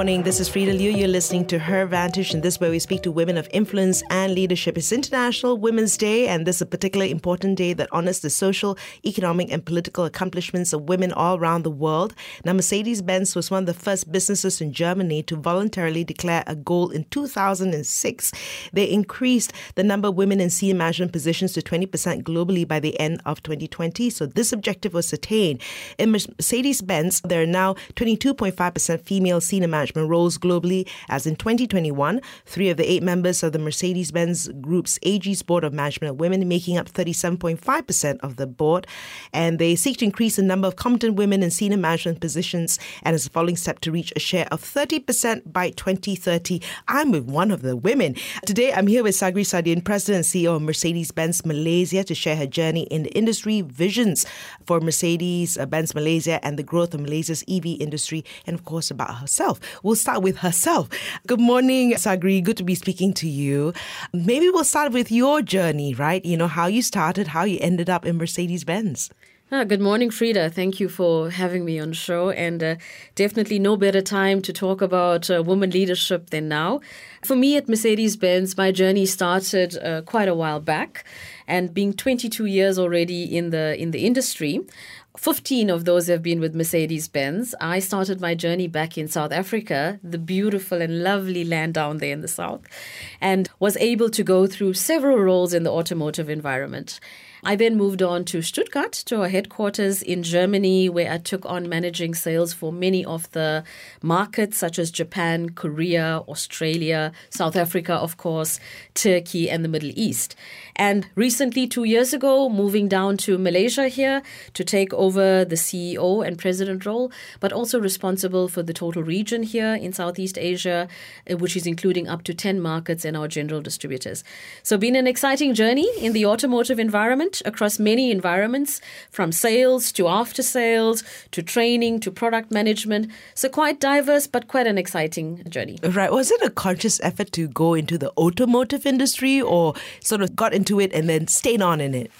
Morning. This is Freda Liu. You're listening to Her Vantage, and this is where we speak to women of influence and leadership. It's International Women's Day, and this is a particularly important day that honors the social, economic, and political accomplishments of women all around the world. Now, Mercedes Benz was one of the first businesses in Germany to voluntarily declare a goal in 2006. They increased the number of women in senior management positions to 20% globally by the end of 2020. So, this objective was attained. In Mercedes Benz, there are now 22.5% female senior management roles globally, as in 2021, three of the eight members of the Mercedes Benz Group's AG's Board of Management are women, making up 37.5% of the board. And they seek to increase the number of competent women in senior management positions and as a following step to reach a share of 30% by 2030. I'm with one of the women. Today, I'm here with Sagree Sardien, President and CEO of Mercedes Benz Malaysia, to share her journey in the industry, visions for Mercedes Benz Malaysia, and the growth of Malaysia's EV industry, and of course, about herself. We'll start with herself. Good morning, Sagree. Good to be speaking to you. Maybe we'll start with your journey, right? You know, how you started, how you ended up in Mercedes Benz. Ah, good morning, Freda. Thank you for having me on the show. And uh, definitely no better time to talk about uh, leadership than now. For me at Mercedes Benz, my journey started uh, quite a while back. And being 22 years already in the in the industry, 15 of those have been with Mercedes Benz. I started my journey back in South Africa, the beautiful and lovely land down there in the south, and was able to go through several roles in the automotive environment. I then moved on to Stuttgart, to our headquarters in Germany, where I took on managing sales for many of the markets such as Japan, Korea, Australia, South Africa, of course, Turkey, and the Middle East. And recently, two years ago, moving down to Malaysia here to take over the CEO and president role, but also responsible for the total region here in Southeast Asia, uh, which is including up to 10 markets and our general distributors. So, been an exciting journey in the automotive environment across many environments, from sales to after sales to training to product management. So, quite diverse, but quite an exciting journey. Right. Was it a conscious effort to go into the automotive industry or sort of got into it and then stayed on in it?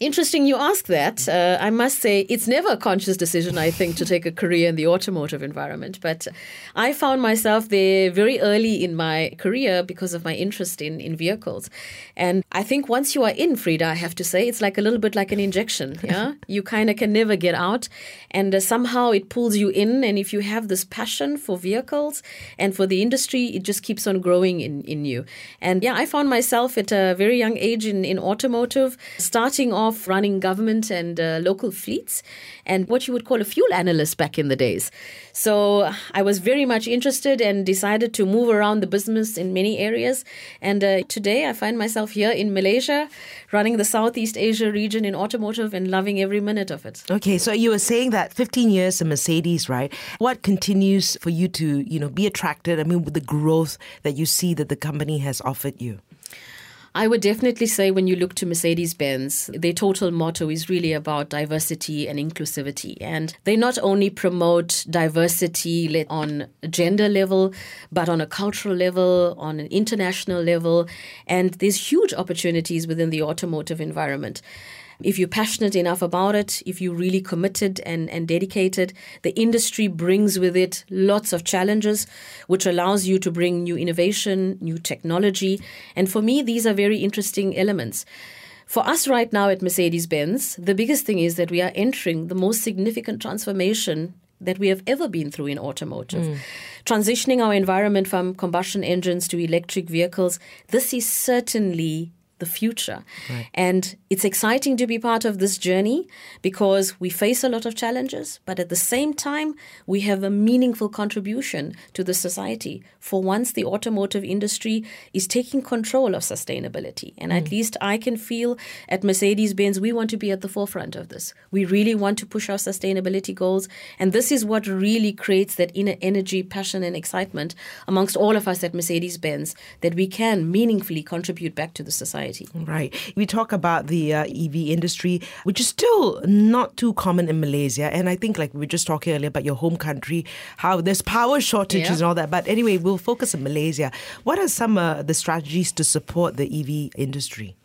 Interesting you ask that. Uh, I must say, it's never a conscious decision, I think, to take a career in the automotive environment. But I found myself there very early in my career because of my interest in, in vehicles. And I think once you are in, Freda, I have to say, it's like a little bit like an injection. Yeah. you kind of can never get out. And uh, somehow it pulls you in. And if you have this passion for vehicles and for the industry, it just keeps on growing in, in you. And yeah, I found myself at a very young age in, in automotive, starting off of running government and uh, local fleets and what you would call a fuel analyst back in the days. So I was very much interested and decided to move around the business in many areas. And uh, today I find myself here in Malaysia running the Southeast Asia region in automotive and loving every minute of it. Okay, so you were saying that 15 years in Mercedes, right? What continues for you to, you know, be attracted? I mean, with the growth that you see that the company has offered you. I would definitely say when you look to Mercedes Benz, their total motto is really about diversity and inclusivity. And they not only promote diversity on gender level, but on a cultural level, on an international level. And there's huge opportunities within the automotive environment if you're passionate enough about it, if you're really committed and, and dedicated, the industry brings with it lots of challenges, which allows you to bring new innovation, new technology. And for me, these are very interesting elements. For us right now at Mercedes Benz, the biggest thing is that we are entering the most significant transformation that we have ever been through in automotive. Mm. Transitioning our environment from combustion engines to electric vehicles, this is certainly the future. Right. And it's exciting to be part of this journey because we face a lot of challenges, but at the same time, we have a meaningful contribution to the society. For once, the automotive industry is taking control of sustainability. And mm. at least I can feel at Mercedes Benz, we want to be at the forefront of this. We really want to push our sustainability goals. And this is what really creates that inner energy, passion, and excitement amongst all of us at Mercedes Benz that we can meaningfully contribute back to the society. Society. Right. We talk about the uh, EV industry, which is still not too common in Malaysia. And I think, like we were just talking earlier about your home country, how there's power shortages yeah. and all that. But anyway, we'll focus on Malaysia. What are some uh, the strategies to support the EV industry?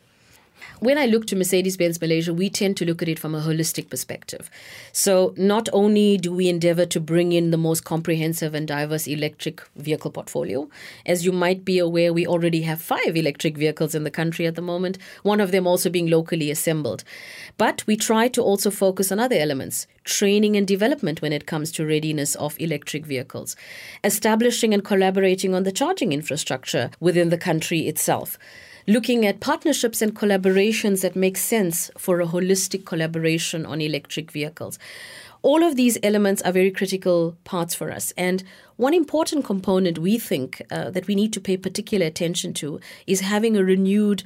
When I look to Mercedes Benz Malaysia, we tend to look at it from a holistic perspective. So, not only do we endeavor to bring in the most comprehensive and diverse electric vehicle portfolio, as you might be aware, we already have five electric vehicles in the country at the moment, one of them also being locally assembled. But we try to also focus on other elements training and development when it comes to readiness of electric vehicles, establishing and collaborating on the charging infrastructure within the country itself looking at partnerships and collaborations that make sense for a holistic collaboration on electric vehicles. All of these elements are very critical parts for us. And one important component we think uh, that we need to pay particular attention to is having a renewed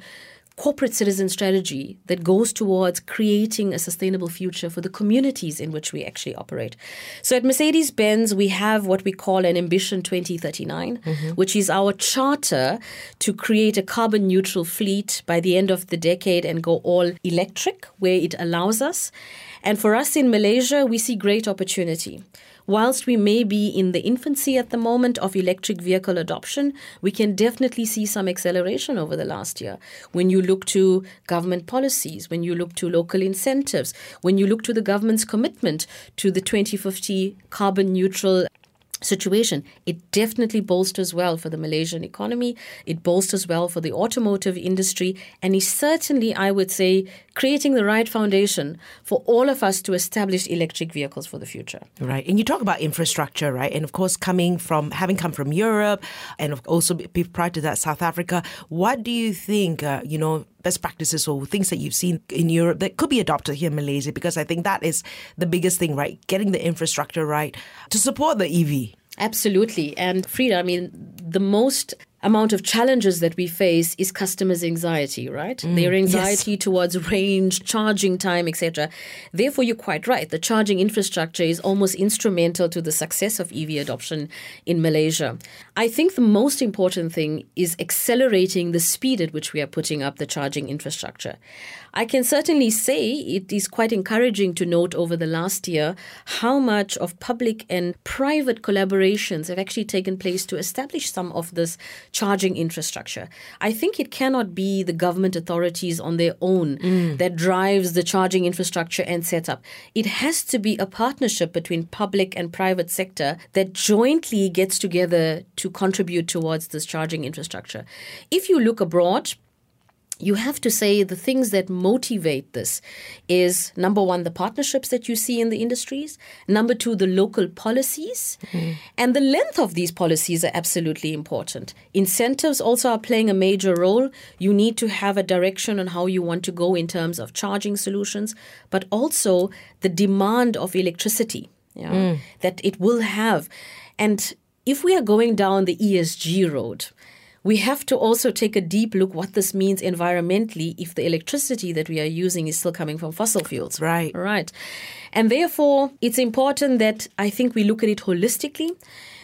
corporate citizen strategy that goes towards creating a sustainable future for the communities in which we actually operate. So at Mercedes Benz, we have what we call an Ambition 2039, mm-hmm. which is our charter to create a carbon neutral fleet by the end of the decade and go all electric where it allows us. And for us in Malaysia, we see great opportunity whilst we may be in the infancy at the moment of electric vehicle adoption, we can definitely see some acceleration over the last year. When you look to government policies, when you look to local incentives, when you look to the government's commitment to the 2050 carbon neutral situation, it definitely bolsters well for the Malaysian economy. It bolsters well for the automotive industry, and is certainly, I would say, creating the right foundation for all of us to establish electric vehicles for the future. Right, and you talk about infrastructure, right? And of course, coming from having come from Europe, and also prior to that, South Africa. What do you think? Uh, you know, best practices or things that you've seen in Europe that could be adopted here in Malaysia? Because I think that is the biggest thing, right? Getting the infrastructure right to support the EV. Absolutely. And Freda, I mean, the most amount of challenges that we face is customers' anxiety, right? Mm, Their anxiety yes. towards range, charging time, etc. Therefore, you're quite right. The charging infrastructure is almost instrumental to the success of EV adoption in Malaysia. I think the most important thing is accelerating the speed at which we are putting up the charging infrastructure. I can certainly say it is quite encouraging to note over the last year how much of public and private collaborations have actually taken place to establish some of this charging infrastructure. I think it cannot be the government authorities on their own mm. that drives the charging infrastructure and setup. It has to be a partnership between public and private sector that jointly gets together to contribute towards this charging infrastructure. If you look abroad, you have to say the things that motivate this is number one, the partnerships that you see in the industries, number two, the local policies, mm-hmm. and the length of these policies are absolutely important. Incentives also are playing a major role. You need to have a direction on how you want to go in terms of charging solutions, but also the demand of electricity yeah, mm. that it will have. And if we are going down the ESG road, we have to also take a deep look what this means environmentally if the electricity that we are using is still coming from fossil fuels. Right. Right. And therefore, it's important that I think we look at it holistically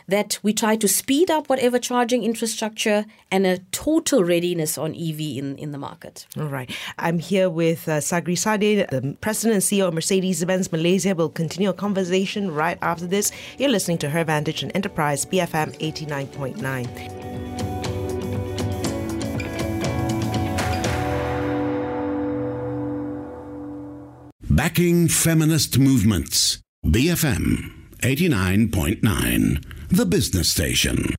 that we try to speed up whatever charging infrastructure and a total readiness on EV in, in the market. All right. I'm here with uh, Sagree Sardien, the president and CEO of Mercedes Benz Malaysia. We'll continue a conversation right after this. You're listening to Her Vantage and Enterprise BFM 89.9. Backing feminist movements. BFM 89.9, the business station.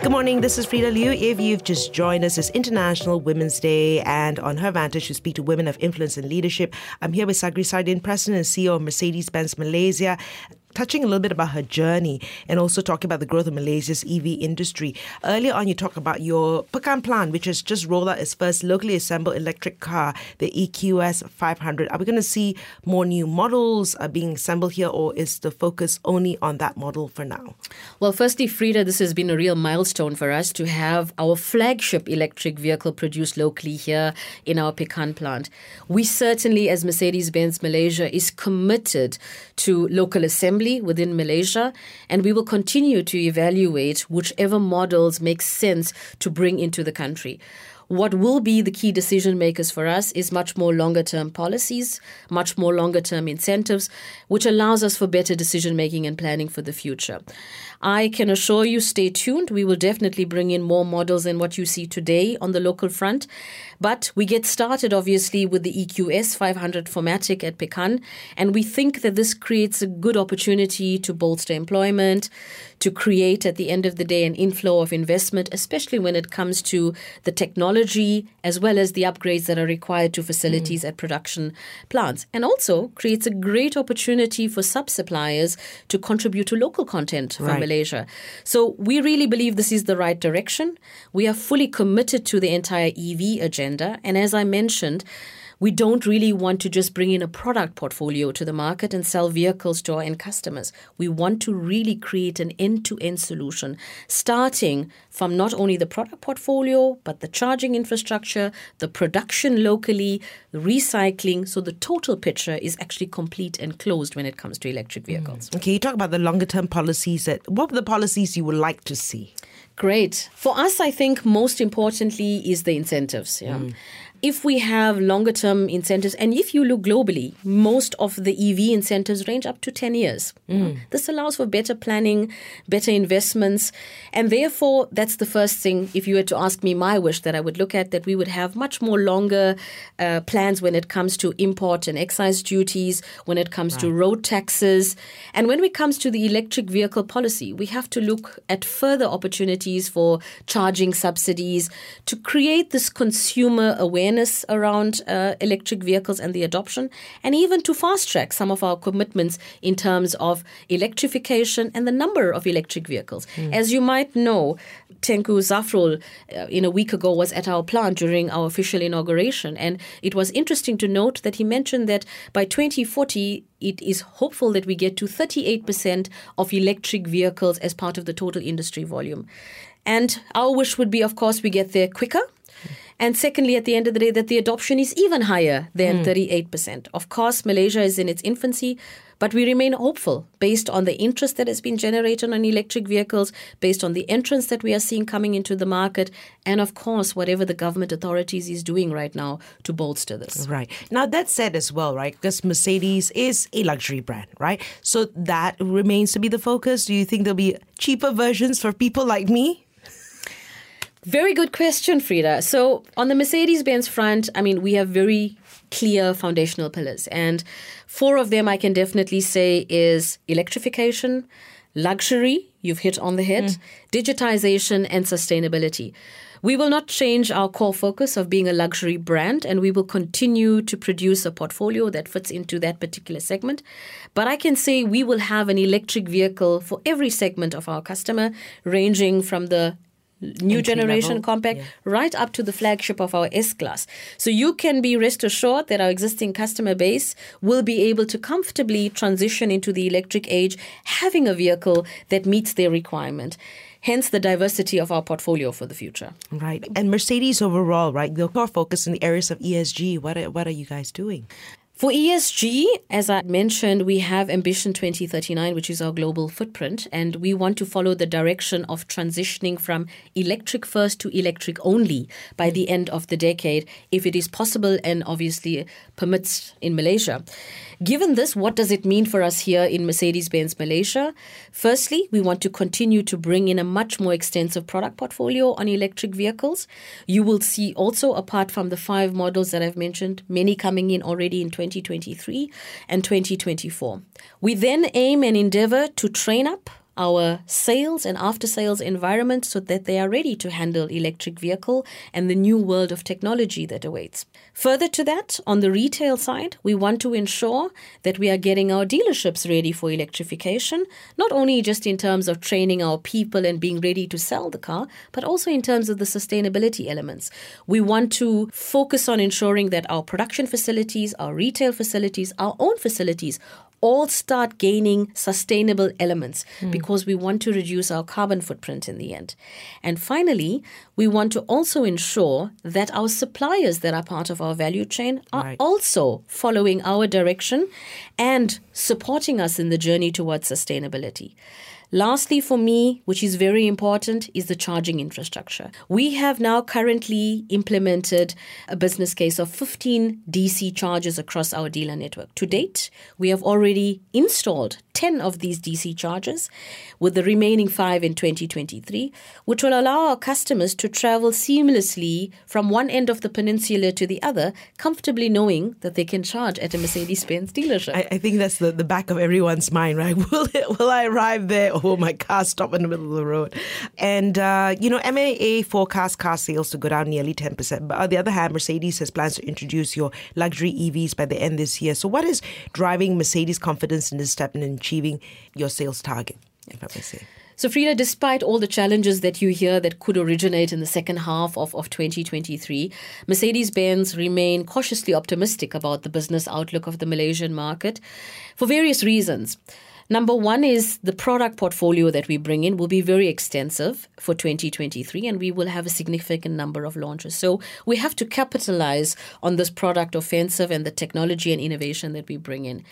Good morning. This is Freda Liu. If you've just joined us, it's International Women's Day, and on her vantage, we speak to women of influence and leadership. I'm here with Sagree Sardien, President and CEO of Mercedes Benz Malaysia touching a little bit about her journey and also talking about the growth of Malaysia's EV industry. Earlier on, you talked about your Pekan plant, which has just rolled out its first locally assembled electric car, the EQS 500. Are we going to see more new models uh, being assembled here, or is the focus only on that model for now? Well, firstly, Freda, this has been a real milestone for us to have our flagship electric vehicle produced locally here in our Pekan plant. We certainly, as Mercedes Benz Malaysia, is committed to local assembly within Malaysia, and we will continue to evaluate whichever models make sense to bring into the country. What will be the key decision makers for us is much more longer term policies, much more longer term incentives, which allows us for better decision making and planning for the future. I can assure you, stay tuned. We will definitely bring in more models than what you see today on the local front. But we get started, obviously, with the EQS 500 4MATIC at Pekan. And we think that this creates a good opportunity to bolster employment, to create, at the end of the day, an inflow of investment, especially when it comes to the technology as well as the upgrades that are required to facilities mm. at production plants. And also creates a great opportunity for sub suppliers to contribute to local content from right. Malaysia. So we really believe this is the right direction. We are fully committed to the entire EV agenda. And as I mentioned, we don't really want to just bring in a product portfolio to the market and sell vehicles to our end customers. We want to really create an end to end solution, starting from not only the product portfolio, but the charging infrastructure, the production locally, the recycling. So the total picture is actually complete and closed when it comes to electric vehicles. Mm. Okay, you talk about the longer term policies. That what are the policies you would like to see? Great. For us, I think most importantly is the incentives. Yeah. Mm if we have longer term incentives, and if you look globally, most of the EV incentives range up to 10 years. Mm. This allows for better planning, better investments, and therefore, that's the first thing. If you were to ask me my wish, that I would look at, that we would have much more longer uh, plans when it comes to import and excise duties, when it comes right. to road taxes, and when it comes to the electric vehicle policy, we have to look at further opportunities for charging subsidies to create this consumer awareness awareness around uh, electric vehicles and the adoption, and even to fast track some of our commitments in terms of electrification and the number of electric vehicles. Mm. As you might know, Tengku Zafrul, uh, in a week ago, was at our plant during our official inauguration, and it was interesting to note that he mentioned that by 2040, it is hopeful that we get to 38% of electric vehicles as part of the total industry volume. And our wish would be, of course, we get there quicker and secondly, at the end of the day, that the adoption is even higher than mm. 38%. Of course, Malaysia is in its infancy, but we remain hopeful based on the interest that has been generated on electric vehicles, based on the entrance that we are seeing coming into the market, and of course, whatever the government authorities is doing right now to bolster this. Right. Now, that said as well, right? Because Mercedes is a luxury brand, right? So that remains to be the focus. Do you think there'll be cheaper versions for people like me? Very good question, Freda. So, on the Mercedes Benz front, I mean, we have very clear foundational pillars. And four of them I can definitely say is electrification, luxury, you've hit on the head, mm. digitization, and sustainability. We will not change our core focus of being a luxury brand, and we will continue to produce a portfolio that fits into that particular segment. But I can say we will have an electric vehicle for every segment of our customer, ranging from the new Entry generation level. compact yeah. right up to the flagship of our S class. So you can be rest assured that our existing customer base will be able to comfortably transition into the electric age, having a vehicle that meets their requirement hence the diversity of our portfolio for the future. Right. And Mercedes overall, right? The core focus in the areas of ESG. What are, what are you guys doing? For ESG, as I mentioned, we have Ambition 2039, which is our global footprint, and we want to follow the direction of transitioning from electric first to electric only by the end of the decade, if it is possible and obviously permits in Malaysia. Given this, what does it mean for us here in Mercedes Benz Malaysia? Firstly, we want to continue to bring in a much more extensive product portfolio on electric vehicles. You will see also, apart from the five models that I've mentioned, many coming in already in 2023 and 2024. We then aim and endeavor to train up our sales and after sales environment so that they are ready to handle electric vehicle and the new world of technology that awaits. Further to that, on the retail side, we want to ensure that we are getting our dealerships ready for electrification, not only just in terms of training our people and being ready to sell the car, but also in terms of the sustainability elements. We want to focus on ensuring that our production facilities, our retail facilities, our own facilities all start gaining sustainable elements mm. because we want to reduce our carbon footprint in the end. And finally, we want to also ensure that our suppliers that are part of our value chain are right. also following our direction and supporting us in the journey towards sustainability. Lastly, for me, which is very important, is the charging infrastructure. We have now currently implemented a business case of 15 DC chargers across our dealer network. To date, we have already installed 10 of these DC chargers, with the remaining five in 2023, which will allow our customers to travel seamlessly from one end of the peninsula to the other, comfortably knowing that they can charge at a Mercedes Benz dealership. I, I, think that's the, the back of everyone's mind, right? Will, it, will I arrive there or will my car stop in the middle of the road? And, uh, you know, MAA forecasts car sales to go down nearly 10%. But on the other hand, Mercedes has plans to introduce your luxury EVs by the end this year. So, what is driving Mercedes' confidence in this step in achieving your sales target, if I may say? So, Freda, despite all the challenges that you hear that could originate in the second half of, of 2023, Mercedes Benz remain cautiously optimistic about the business outlook of the Malaysian market for various reasons. Number one is the product portfolio that we bring in will be very extensive for 2023, and we will have a significant number of launches. So we have to capitalize on this product offensive and the technology and innovation that we bring in.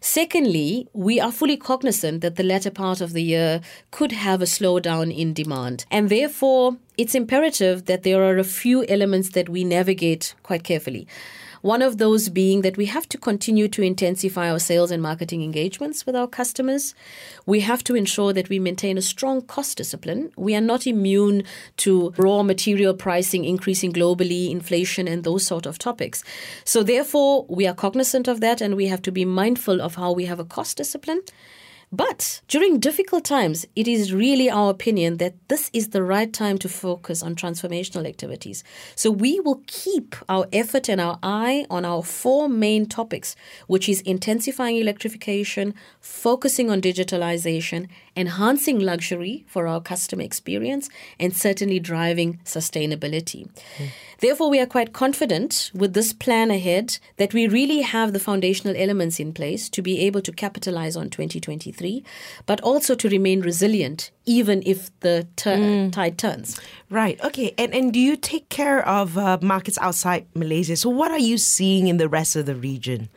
Secondly, we are fully cognizant that the latter part of the year could have a slowdown in demand, and therefore it's imperative that there are a few elements that we navigate quite carefully. One of those being that we have to continue to intensify our sales and marketing engagements with our customers. We have to ensure that we maintain a strong cost discipline. We are not immune to raw material pricing increasing globally, inflation, and those sort of topics. So, therefore, we are cognizant of that and we have to be mindful of how we have a cost discipline. But during difficult times, it is really our opinion that this is the right time to focus on transformational activities. So we will keep our effort and our eye on our four main topics, which is intensifying electrification, focusing on digitalization, enhancing luxury for our customer experience, and certainly driving sustainability. Mm. Therefore, we are quite confident with this plan ahead that we really have the foundational elements in place to be able to capitalize on 2023, but also to remain resilient even if the ter- mm. tide turns. Right. Okay. And and do you take care of uh, markets outside Malaysia? So what are you seeing in the rest of the region?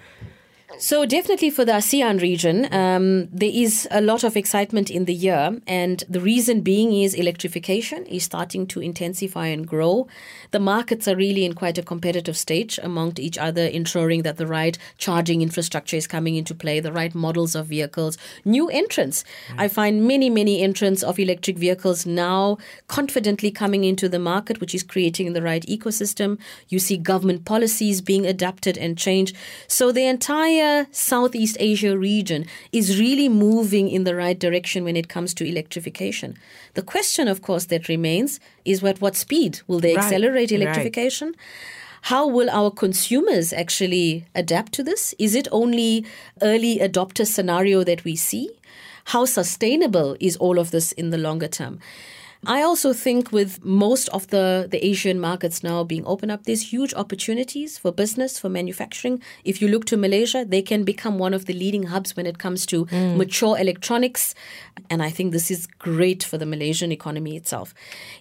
So, definitely for the ASEAN region, um, there is a lot of excitement in the year. And the reason being is electrification is starting to intensify and grow. The markets are really in quite a competitive stage amongst each other, ensuring that the right charging infrastructure is coming into play, the right models of vehicles, new entrants. Mm. I find many, many entrants of electric vehicles now confidently coming into the market, which is creating the right ecosystem. You see government policies being adapted and changed. So, the entire Southeast Asia region is really moving in the right direction when it comes to electrification. The question, of course, that remains is at what speed will they right. accelerate electrification? Right. How will our consumers actually adapt to this? Is it only early adopter scenario that we see? How sustainable is all of this in the longer term? I also think with most of the, the Asian markets now being open up, there's huge opportunities for business, for manufacturing. If you look to Malaysia, they can become one of the leading hubs when it comes to mm. mature electronics. And I think this is great for the Malaysian economy itself.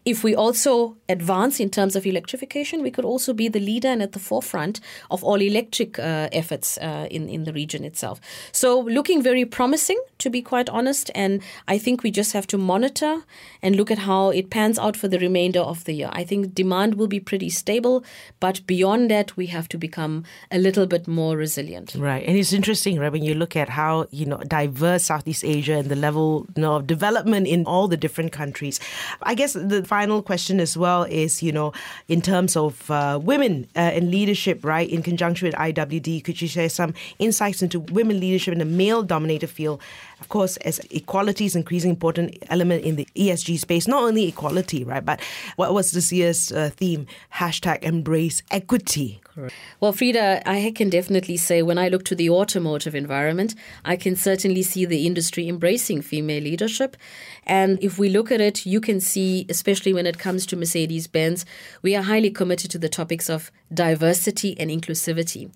If we also advance in terms of electrification, we could also be the leader and at the forefront of all electric uh, efforts uh, in, in the region itself. So looking very promising, to be quite honest. And I think we just have to monitor and look at how how it pans out for the remainder of the year. I think demand will be pretty stable, but beyond that, we have to become a little bit more resilient. Right, and it's interesting, right, when you look at how you know diverse Southeast Asia and the level you know, of development in all the different countries. I guess the final question as well is, you know, in terms of uh, women uh, in leadership, right, in conjunction with IWD, could you share some insights into women leadership in a male-dominated field? Of course, as equality is increasingly important element in the ESG space, not only equality, right? But what was this year's uh, theme? Hashtag embrace equity. Correct. Well, Freda, I can definitely say when I look to the automotive environment, I can certainly see the industry embracing female leadership. And if we look at it, you can see, especially when it comes to Mercedes Benz, we are highly committed to the topics of diversity and inclusivity.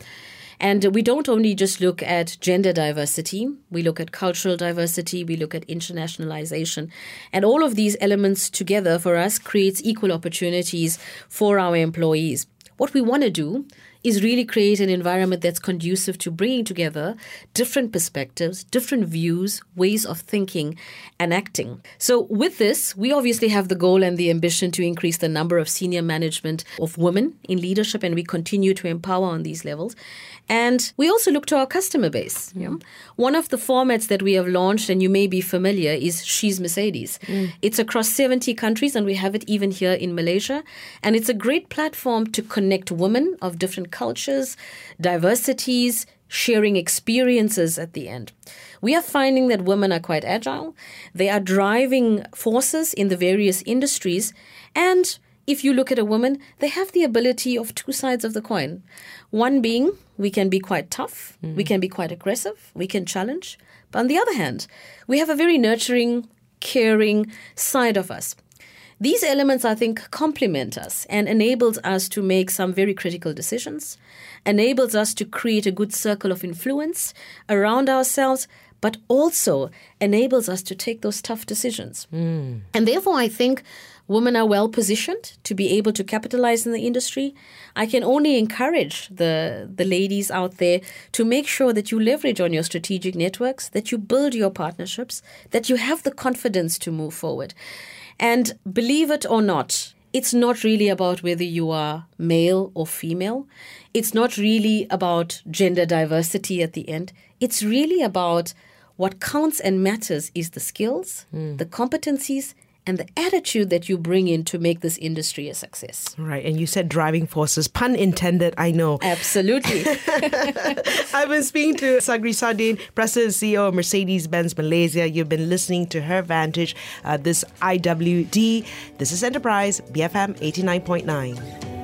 And we don't only just look at gender diversity, we look at cultural diversity, we look at internationalization. And all of these elements together for us creates equal opportunities for our employees. What we want to do is really create an environment that's conducive to bringing together different perspectives, different views, ways of thinking and acting. So, with this, we obviously have the goal and the ambition to increase the number of senior management of women in leadership, and we continue to empower on these levels. And we also look to our customer base. Mm. You know? One of the formats that we have launched, and you may be familiar, is She's Mercedes. Mm. It's across 70 countries, and we have it even here in Malaysia. And it's a great platform to connect women of different cultures, diversities, sharing experiences at the end. We are finding that women are quite agile. They are driving forces in the various industries. And if you look at a woman, they have the ability of two sides of the coin. One being we can be quite tough, mm. we can be quite aggressive, we can challenge. But on the other hand, we have a very nurturing, caring side of us. These elements, I think, complement us and enables us to make some very critical decisions, enables us to create a good circle of influence around ourselves, but also enables us to take those tough decisions. Mm. And therefore, I think women are well positioned to be able to capitalize in the industry. I can only encourage the, the ladies out there to make sure that you leverage on your strategic networks, that you build your partnerships, that you have the confidence to move forward. And believe it or not, it's not really about whether you are male or female. It's not really about gender diversity at the end. It's really about what counts and matters is the skills, mm. the competencies, and the attitude that you bring in to make this industry a success. Right. And you said driving forces, pun intended, I know. Absolutely. I've been speaking to Sagree Sardien, President and CEO of Mercedes Benz Malaysia. You've been listening to Her Vantage, uh, this IWD. This is Enterprise, BFM 89.9.